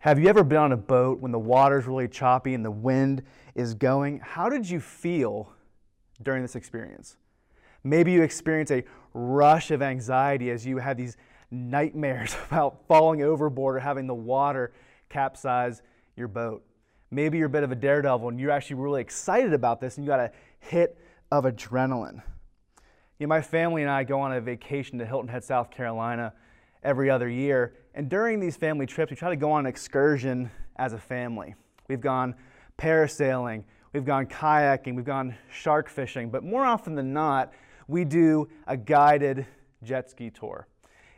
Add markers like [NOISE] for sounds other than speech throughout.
Have you ever been on a boat when the water's really choppy and the wind is going? How did you feel during this experience? Maybe you experience a rush of anxiety as you had these nightmares [LAUGHS] about falling overboard or having the water capsize your boat. Maybe you're a bit of a daredevil and you're actually really excited about this and you got a hit of adrenaline. You know, my family and I go on a vacation to Hilton Head, South Carolina every other year. And during these family trips, we try to go on an excursion as a family. We've gone parasailing, we've gone kayaking, we've gone shark fishing, but more often than not, we do a guided jet ski tour.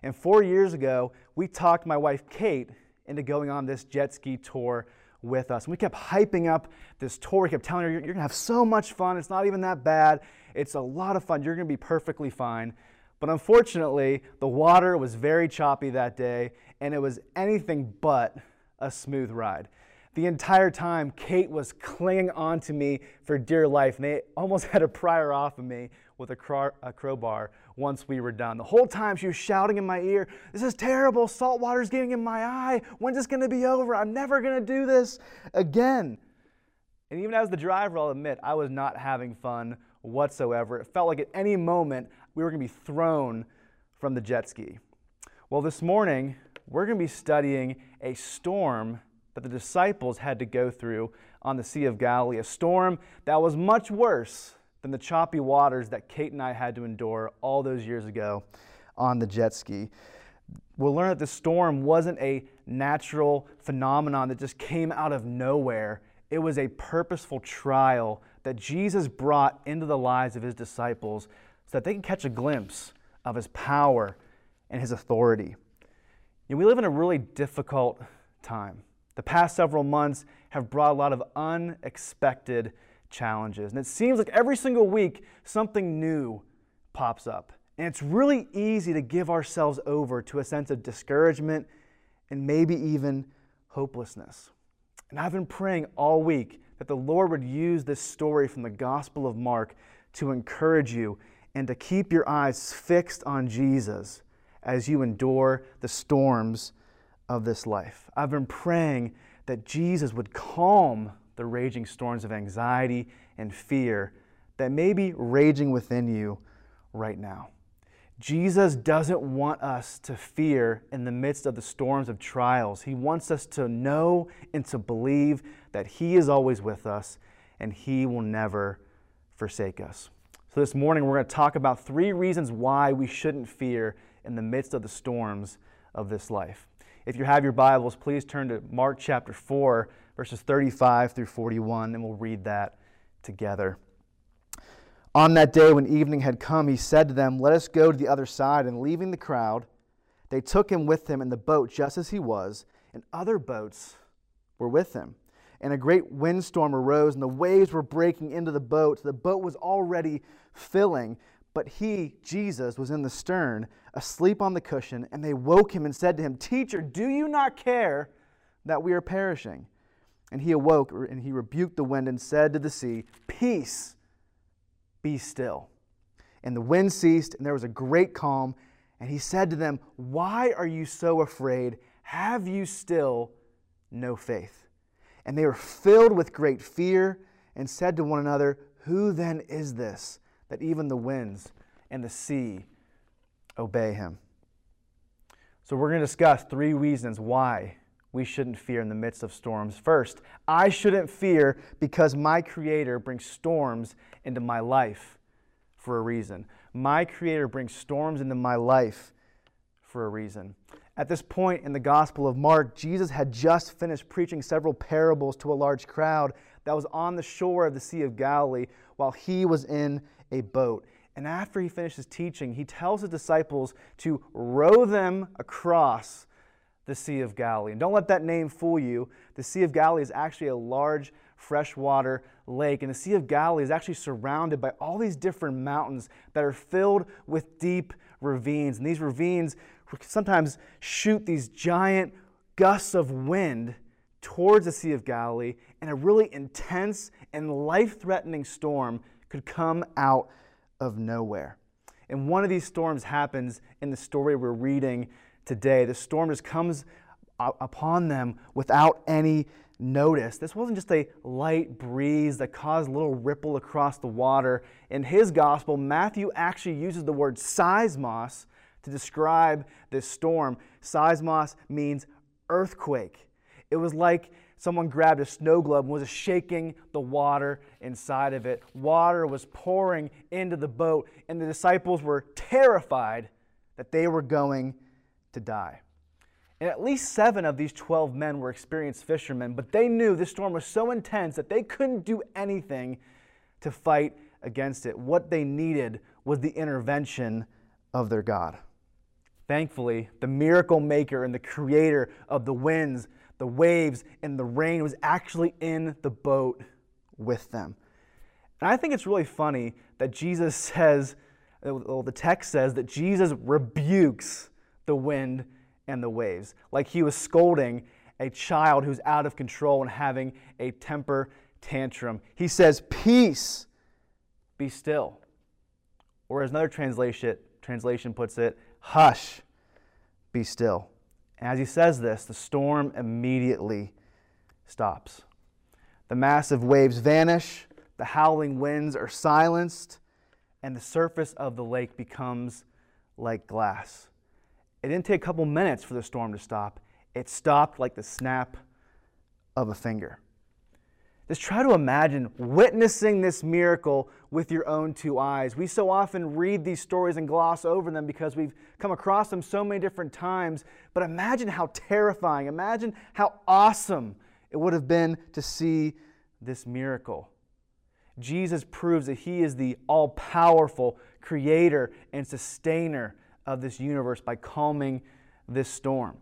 And four years ago, we talked my wife Kate into going on this jet ski tour with us. And we kept hyping up this tour. We kept telling her, you're, you're to have so much fun. It's not even that bad. It's a lot of fun. You're to be perfectly fine. But unfortunately, the water was very choppy that day, and it was anything but a smooth ride. The entire time, Kate was clinging on to me for dear life, and they almost [LAUGHS] had pry her off of me with a, crow- a crowbar once we were done. The whole time she was shouting in my ear, This is terrible. Salt water's getting in my eye. When's this to be over? I'm never to do this again. And even as the driver, I'll admit, I was not having fun whatsoever. It felt like at any moment we were going to be thrown from the jet ski. Well, this morning, we're going to be studying a storm that the disciples had to go through on the Sea of Galilee, a storm that was much worse than the choppy waters that Kate and I had to endure all those years ago on the jet ski. We'll learn that the storm wasn't a natural phenomenon that just came out of nowhere. It was a purposeful trial that Jesus brought into the lives of his disciples so that they can catch a glimpse of his power and his authority. You know, we live in a really difficult time. The past several months have brought a lot of unexpected challenges. And it seems like every single week something new pops up. And it's really easy to give ourselves over to a sense of discouragement and maybe even hopelessness. And I've been praying all week that the Lord would use this story from the Gospel of Mark to encourage you and to keep your eyes fixed on Jesus as you endure the storms of this life. I've been praying that Jesus would calm the raging storms of anxiety and fear that may be raging within you right now. Jesus doesn't want us to fear in the midst of the storms of trials. He wants us to know and to believe that He is always with us and He will never forsake us. So, this morning we're going to talk about three reasons why we shouldn't fear in the midst of the storms of this life. If you have your Bibles, please turn to Mark chapter 4, verses 35 through 41, and we'll read that together. On that day, when evening had come, he said to them, Let us go to the other side. And leaving the crowd, they took him with them in the boat just as he was, and other boats were with him. And a great windstorm arose, and the waves were breaking into the boat. The boat was already filling, but he, Jesus, was in the stern, asleep on the cushion. And they woke him and said to him, Teacher, do you not care that we are perishing? And he awoke and he rebuked the wind and said to the sea, Peace, be still. And the wind ceased, and there was a great calm. And he said to them, Why are you so afraid? Have you still no faith? And they were filled with great fear and said to one another, Who then is this that even the winds and the sea obey him? So, we're going to discuss three reasons why we shouldn't fear in the midst of storms. First, I shouldn't fear because my Creator brings storms into my life for a reason. My Creator brings storms into my life for a reason. At this point in the Gospel of Mark, Jesus had just finished preaching several parables to a large crowd that was on the shore of the Sea of Galilee while he was in a boat. And after he finishes teaching, he tells his disciples to row them across the Sea of Galilee. And don't let that name fool you. The Sea of Galilee is actually a large freshwater lake, and the Sea of Galilee is actually surrounded by all these different mountains that are filled with deep ravines. And these ravines sometimes shoot these giant gusts of wind towards the Sea of Galilee, and a really intense and life threatening storm could come out of nowhere. And one of these storms happens in the story we're reading today. The storm just comes upon them without any notice. This wasn't just a light breeze that caused a little ripple across the water. In his gospel, Matthew actually uses the word seismos to describe this storm. Seismos means earthquake. It was like someone grabbed a snow globe and was shaking the water inside of it. Water was pouring into the boat, and the disciples were terrified that they were going to die. And at least seven of these 12 men were experienced fishermen, but they knew this storm was so intense that they couldn't do anything to fight against it. What they needed was the intervention of their God. Thankfully, the miracle maker and the creator of the winds, the waves, and the rain was actually in the boat with them. And I think it's really funny that Jesus [LAUGHS] says, well, the text says that Jesus rebukes the wind and the waves, like he was scolding a child who's out of control and having a temper tantrum. He says, Peace, be still. Or as another translation, translation puts it, Hush, be still. And as he says this, the storm immediately stops. The massive waves vanish, the howling winds are silenced, and the surface of the lake becomes like glass. It didn't take a couple minutes for the storm to stop. It stopped like the snap of a finger. Just try to imagine witnessing this miracle with your own two eyes. We so often read these stories and gloss over them because we've come across them so many different times. But imagine how terrifying, imagine how awesome it would have been to see this miracle. Jesus proves that he is the all powerful creator and sustainer of this universe by calming this storm.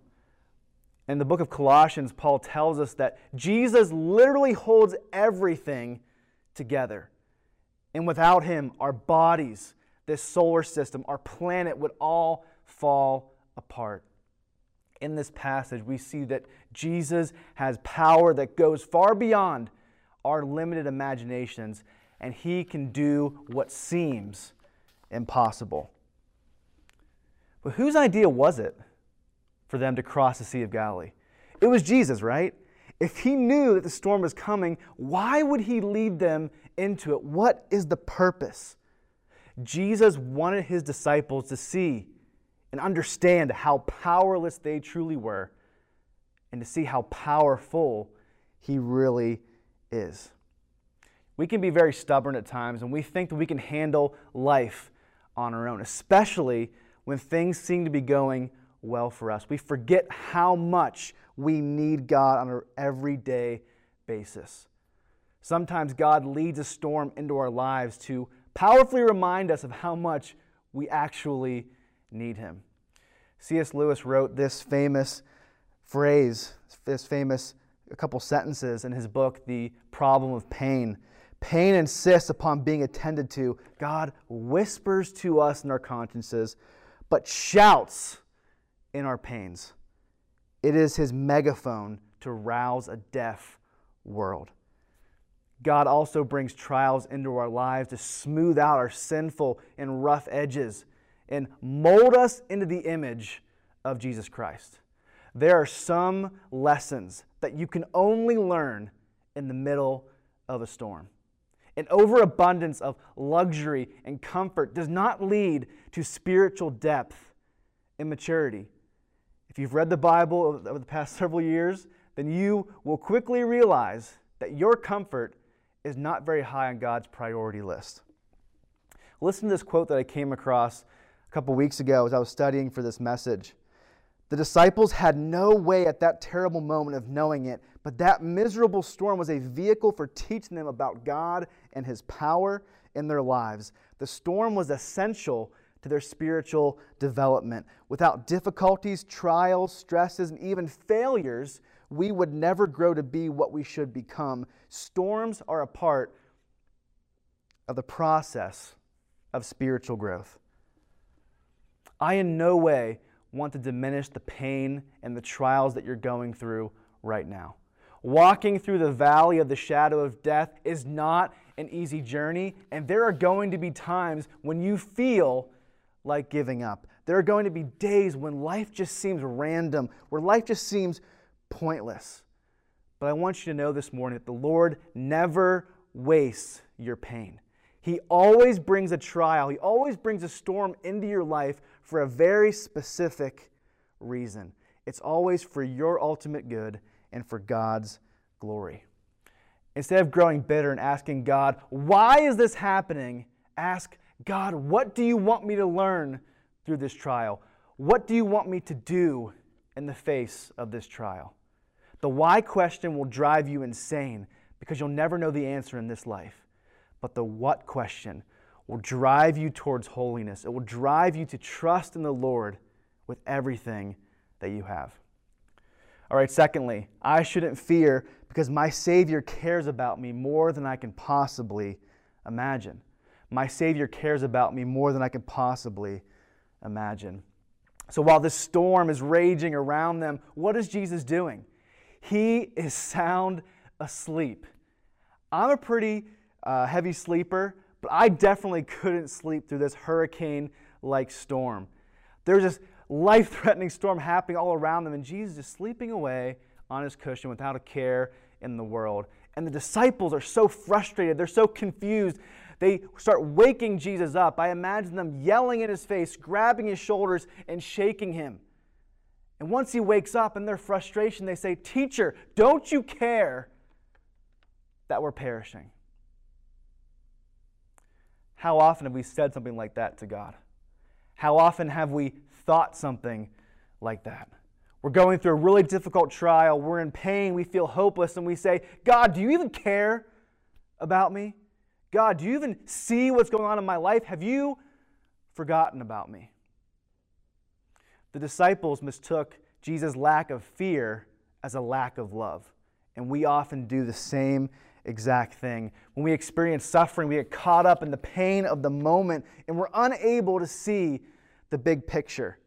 In the book of Colossians, Paul tells us that Jesus literally holds everything together. And without him, our bodies, this solar system, our planet would all fall apart. In this passage, we see that Jesus has power that goes far beyond our limited imaginations, and he can do what seems impossible. But whose idea was it for them to cross the Sea of Galilee? It was Jesus, right? If he knew that the storm was coming, why would he lead them into it? What is the purpose? Jesus wanted his disciples to see and understand how powerless they truly were and to see how powerful he really is. We can be very stubborn at times and we think that we can handle life on our own, especially when things seem to be going well for us. We forget how much we need God on an everyday basis. Sometimes God leads a storm into our lives to powerfully remind us of how much we actually need Him. C.S. Lewis wrote this famous phrase, this famous a couple sentences in his book, The Problem of Pain. Pain insists upon being attended to. God whispers to us in our consciences, but shouts in our pains. It is his megaphone to rouse a deaf world. God also brings trials into our lives to smooth out our sinful and rough edges and mold us into the image of Jesus Christ. There are some lessons that you can only learn in the middle of a storm. An overabundance of luxury and comfort does not lead to spiritual depth and maturity. If you've read the Bible over the past [LAUGHS] several years, then you will quickly realize that your comfort is not very high on God's priority list. Listen to this quote that I came across a couple weeks ago as I was studying for this message. The disciples had no way at that terrible moment of knowing it, but that miserable storm was a vehicle for teaching them about God and His power in their lives. The storm was essential to their spiritual development. Without difficulties, trials, stresses, and even failures, we would never grow to be what we should become. Storms are a part of the process of spiritual growth. I, in no way, want to diminish the pain and the trials that you're going through right now. Walking through the valley of the shadow of death is not an easy journey, and there are going to be times when you feel like giving up. There are going to be days when life just seems random, where life just seems pointless. But I want you to know this morning that the Lord never wastes your pain. He always brings a trial, He always brings a storm into your life for a very specific reason. It's always for your ultimate good and for God's glory. Instead of growing bitter and asking God, why is this happening? Ask God, what do you want me to learn through this trial? What do you want me to do in the face of this trial? The why question will drive you insane because you'll never know the answer in this life. But the what question will drive you towards holiness. It will drive you to trust in the Lord with everything that you have. All right, secondly, I shouldn't fear because my Savior cares about me more than I can possibly imagine. My Savior cares about me more than I can possibly imagine. So while this storm is raging around them, what is Jesus doing? He is sound asleep. I'm a pretty uh, heavy sleeper, but I definitely couldn't sleep through this hurricane like storm. There's this life threatening storm happening all around them, and Jesus is sleeping away on his cushion without a care in the world. And the disciples are so frustrated, they're so confused. They start waking Jesus up. I imagine them yelling in his face, grabbing his shoulders, and shaking him. And once he wakes up in their frustration, they say, Teacher, don't you care that we're perishing? How often have we said something like that to God? How often have we thought something like that? We're going through a really difficult trial. We're in pain. We feel hopeless. And we say, God, do you even care about me? God, do you even see what's going on in my life? Have you forgotten about me? The disciples mistook Jesus' lack of fear as a lack of love. And we often do the same exact thing. When we experience suffering, we get caught up in the pain of the moment and we're unable to see the big picture.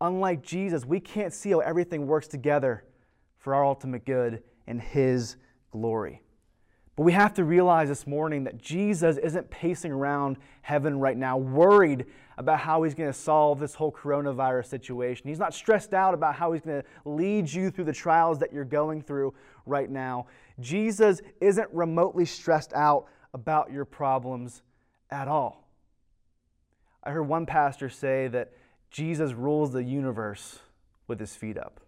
Unlike Jesus, we can't see how everything works together for our ultimate good and His glory. But we have to realize this morning that Jesus isn't pacing around heaven right now, worried about how he's going to solve this whole coronavirus situation. He's not stressed out about how he's going to lead you through the trials that you're going through right now. Jesus isn't remotely stressed out about your problems at all. I heard one pastor say that Jesus rules the universe with his feet up.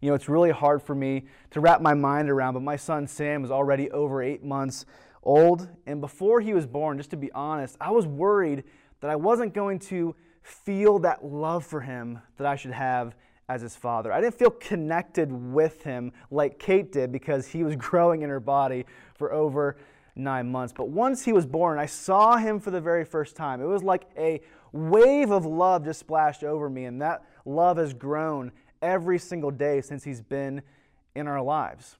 You know, it's really hard for me to wrap my mind around, but my son Sam is already over eight months old. And before he was born, just to be honest, I was worried that I wasn't going to feel that love for him that I should have as his father. I didn't feel connected with him like Kate did because he was [LAUGHS] growing in her body for over nine months. But once he was born, I saw him for the very first time. It was like a wave of love just splashed over me, and that love has grown every single day since he's been in our lives.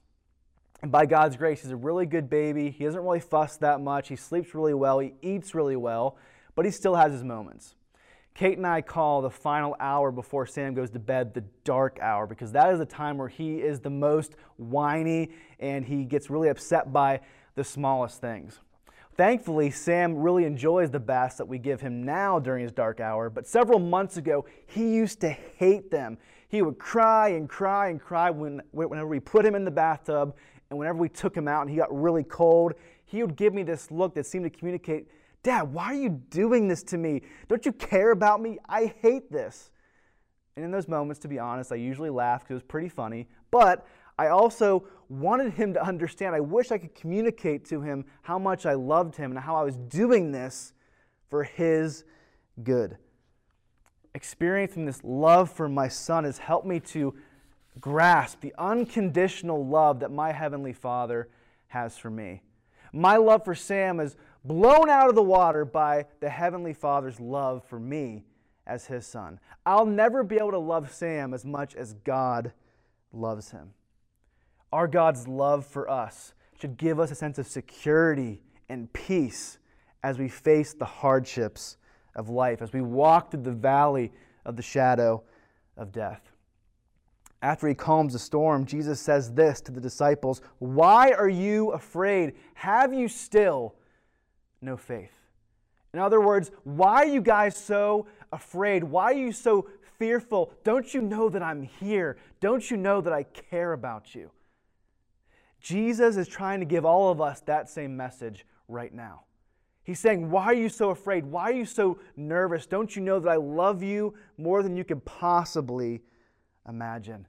And by God's grace, he's a really good baby. He doesn't really fuss that much. He sleeps really well. He eats really well, but he still has his moments. Kate and I call the final hour before Sam goes to bed the dark hour because that is the time where he is the most whiny and he gets really upset by the smallest things. Thankfully, Sam really enjoys the baths that we give him now during his dark hour, but several months ago, he used to hate them. He would cry and cry and cry when, whenever we put him in the bathtub and whenever we took him out and he got really cold. He would give me this look that seemed to communicate, Dad, why are you doing this to me? Don't you care about me? I hate this. And in those moments, to be honest, I usually laughed because it was pretty funny, but I also wanted him to understand. I wish I could communicate to him how much I loved him and how I was doing this for his good experiencing this love for my son has helped me to grasp the unconditional love that my Heavenly Father has for me. My love for Sam is blown out of the water by the Heavenly Father's love for me as his son. I'll never be able to love Sam as much as God loves him. Our God's love for us should give us a sense of security and peace as we face the hardships of life as we walk through the valley of the shadow of death. After he calms the storm, Jesus says this to the disciples Why are you afraid? Have you still no faith? In other words, why are you guys so afraid? Why are you so fearful? Don't you know that I'm here? Don't you know that I care about you? Jesus is trying to give all of us that same message right now. He's saying, Why are you so afraid? Why are you so nervous? Don't you know that I love you more than you can possibly imagine?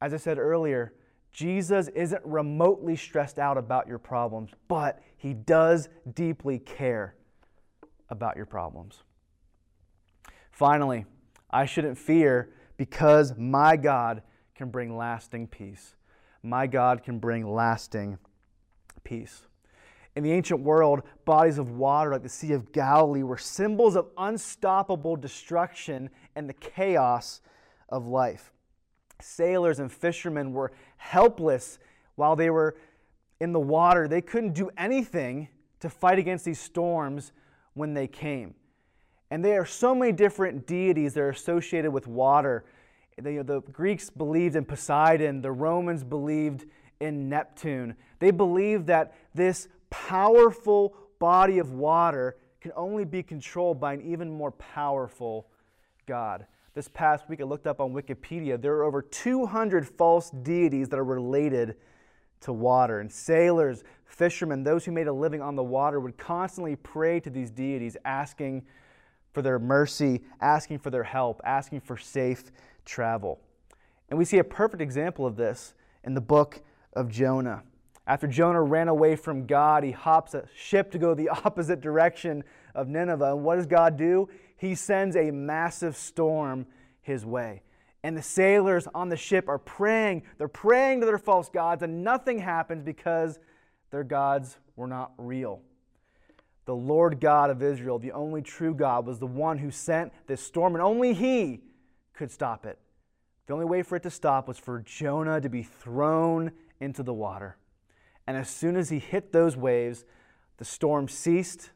As I said earlier, Jesus isn't remotely stressed out about your problems, but he does deeply care about your problems. Finally, I shouldn't fear because my God can bring lasting peace. My God can bring lasting peace. In the ancient world, bodies of water like the Sea of Galilee were symbols of unstoppable destruction and the chaos of life. Sailors and fishermen were helpless while they were in the water. They couldn't do anything to fight against these storms when they came. And there are so many different deities that are associated with water. The, the Greeks believed in Poseidon, the Romans believed in Neptune. They believed that this powerful body of water can only be controlled by an even more powerful God. This past week, I looked up on Wikipedia. There are over 200 false deities that are related to water. And sailors, fishermen, those who made a living on the water would constantly pray to these deities, asking for their mercy, asking for their help, asking for safe travel. And we see a perfect example of this in the book of Jonah. After Jonah ran away from God, he hops a ship to go the [LAUGHS] opposite direction of Nineveh. And what does God do? He sends a massive storm his way. And the sailors on the ship are praying. They're praying to their false gods, and nothing happens because their gods were not real. The Lord God of Israel, the only true God, was the one who sent this storm, and only He could stop it. The only way for it to stop was for Jonah to be thrown into the water. And as soon as he hit those waves, the storm ceased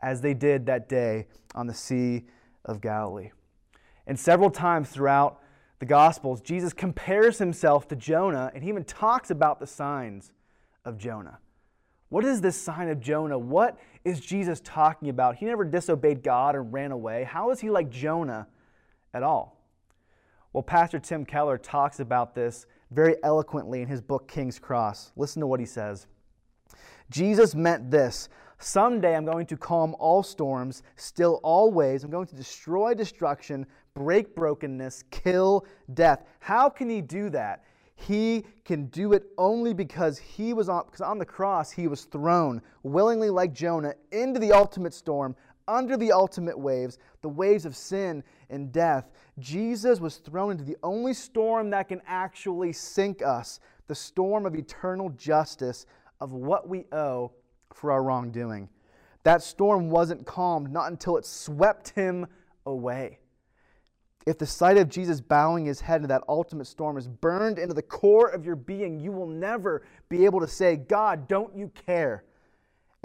as they did that day on the Sea of Galilee. And several times throughout the Gospels, Jesus compares himself to Jonah and he even talks about the signs of Jonah. What is this sign of Jonah? What is Jesus talking about? He never disobeyed God and ran away. How is he like Jonah at all? Well, Pastor Tim Keller talks about this very eloquently in his book, King's Cross. Listen to what he says. Jesus meant this Someday I'm going to calm all storms, still all waves. I'm going to destroy destruction, break brokenness, kill death. How can he do that? He can do it only because he was on because on the cross he was thrown willingly like Jonah into the ultimate storm, under the ultimate waves, the waves of sin and death. Jesus was thrown into the only storm that can actually sink us, the storm of eternal justice of what we owe for our wrongdoing. That storm wasn't calmed not until it swept him away. If the sight of Jesus bowing his head into that ultimate storm is burned into the core of your being, you will never be able to say, God, don't you care?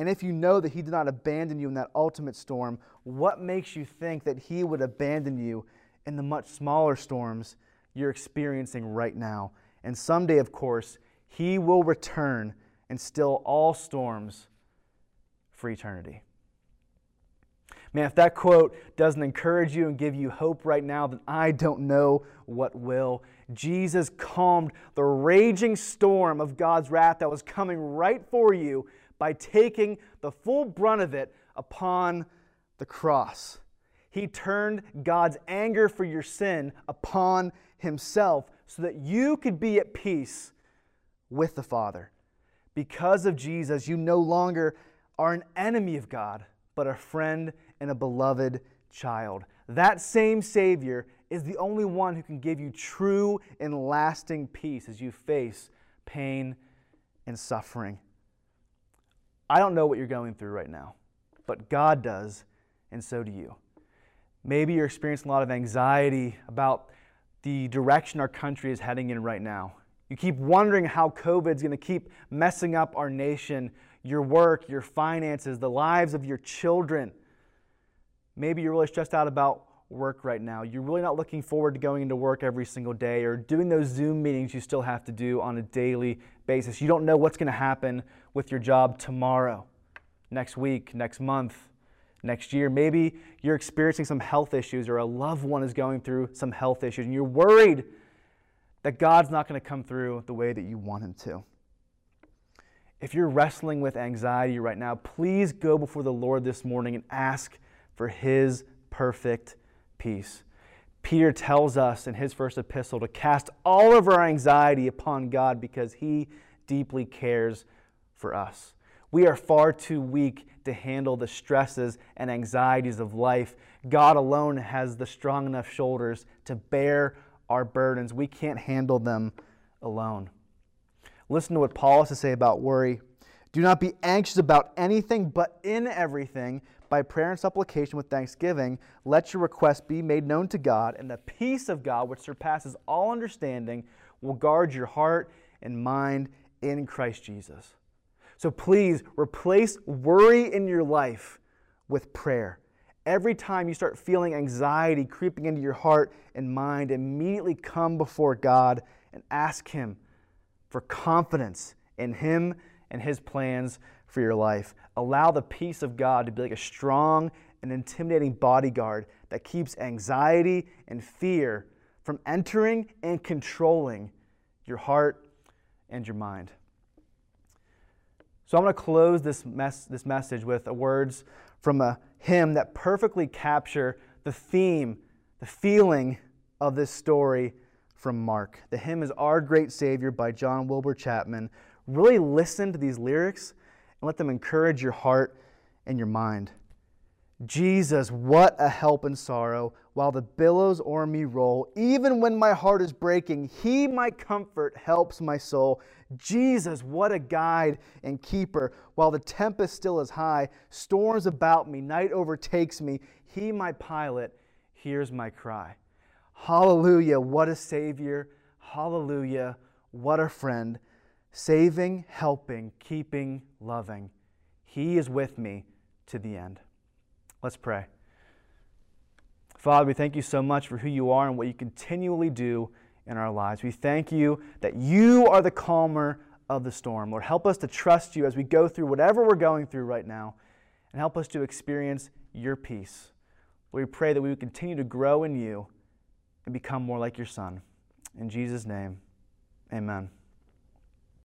And if you know that he did not abandon you in that ultimate storm, what makes you think that he would abandon you in the much smaller storms you're experiencing right now? And someday, of course, he will return and still all storms for eternity. Man, if that quote doesn't encourage you and give you hope right now, then I don't know what will. Jesus calmed the raging storm of God's wrath that was coming right for you by taking the full brunt of it upon the cross. He turned God's anger for your sin upon himself so that you could be at peace with the Father. Because of Jesus, you no longer are an enemy of God, but a friend and a beloved child. That same Savior is the only one who can give you true and lasting peace as you face pain and suffering. I don't know what you're going through right now, but God does, and so do you. Maybe you're experiencing a lot of anxiety about the direction our country is heading in right now. You keep wondering how COVID is going to keep messing up our nation, your work, your finances, the lives of your children. Maybe you're really stressed out about work right now. You're really not looking forward to going into work every single day or doing those Zoom meetings you still have to do on a daily basis. You don't know what's going to happen with your job tomorrow, next week, next month, next year. Maybe you're experiencing some health issues or a loved one is going through some health issues and you're worried that God's not going to come through the way that you want Him to. If you're wrestling with anxiety right now, please go before the Lord this morning and ask for His perfect peace. Peter tells us in his first epistle to cast all of our anxiety upon God because He deeply cares for us. We are far too weak to handle the stresses and anxieties of life. God alone has the strong enough shoulders to bear our burdens. We can't handle them alone. Listen to what Paul has to say about worry. Do not be anxious about anything, but in everything, by prayer and supplication with thanksgiving, let your requests be made known to God, and the peace of God, which surpasses all understanding, will guard your heart and mind in Christ Jesus. So please replace worry in your life with prayer. Every time you start feeling anxiety creeping into your heart and mind, immediately come before God and ask Him for confidence in Him and His plans for your life. Allow the peace of God to be like a strong and intimidating bodyguard that keeps anxiety and fear from entering and controlling your heart and your mind. So I'm going to close this, mes- this message with words from a hymn that perfectly capture the theme, the feeling of this story from Mark. The hymn is Our Great Savior by John Wilbur Chapman. Really listen to these lyrics and let them encourage your heart and your mind. Jesus, what a help in sorrow, while the billows o'er me roll. Even when my heart is breaking, He, my comfort, helps my soul. Jesus, what a guide and keeper, while the tempest still is high, storms about me, night overtakes me. He, my pilot, hears my cry. Hallelujah, what a Savior. Hallelujah, what a friend. Saving, helping, keeping, loving. He is with me to the end. Let's pray. Father, we thank you so much for who you are and what you continually do in our lives. We thank you that you are the calmer of the storm. Lord, help us to trust you as we go through whatever we're going through right now, and help us to experience your peace. Lord, we pray that we would continue to grow in you and become more like your Son. In Jesus' name, amen.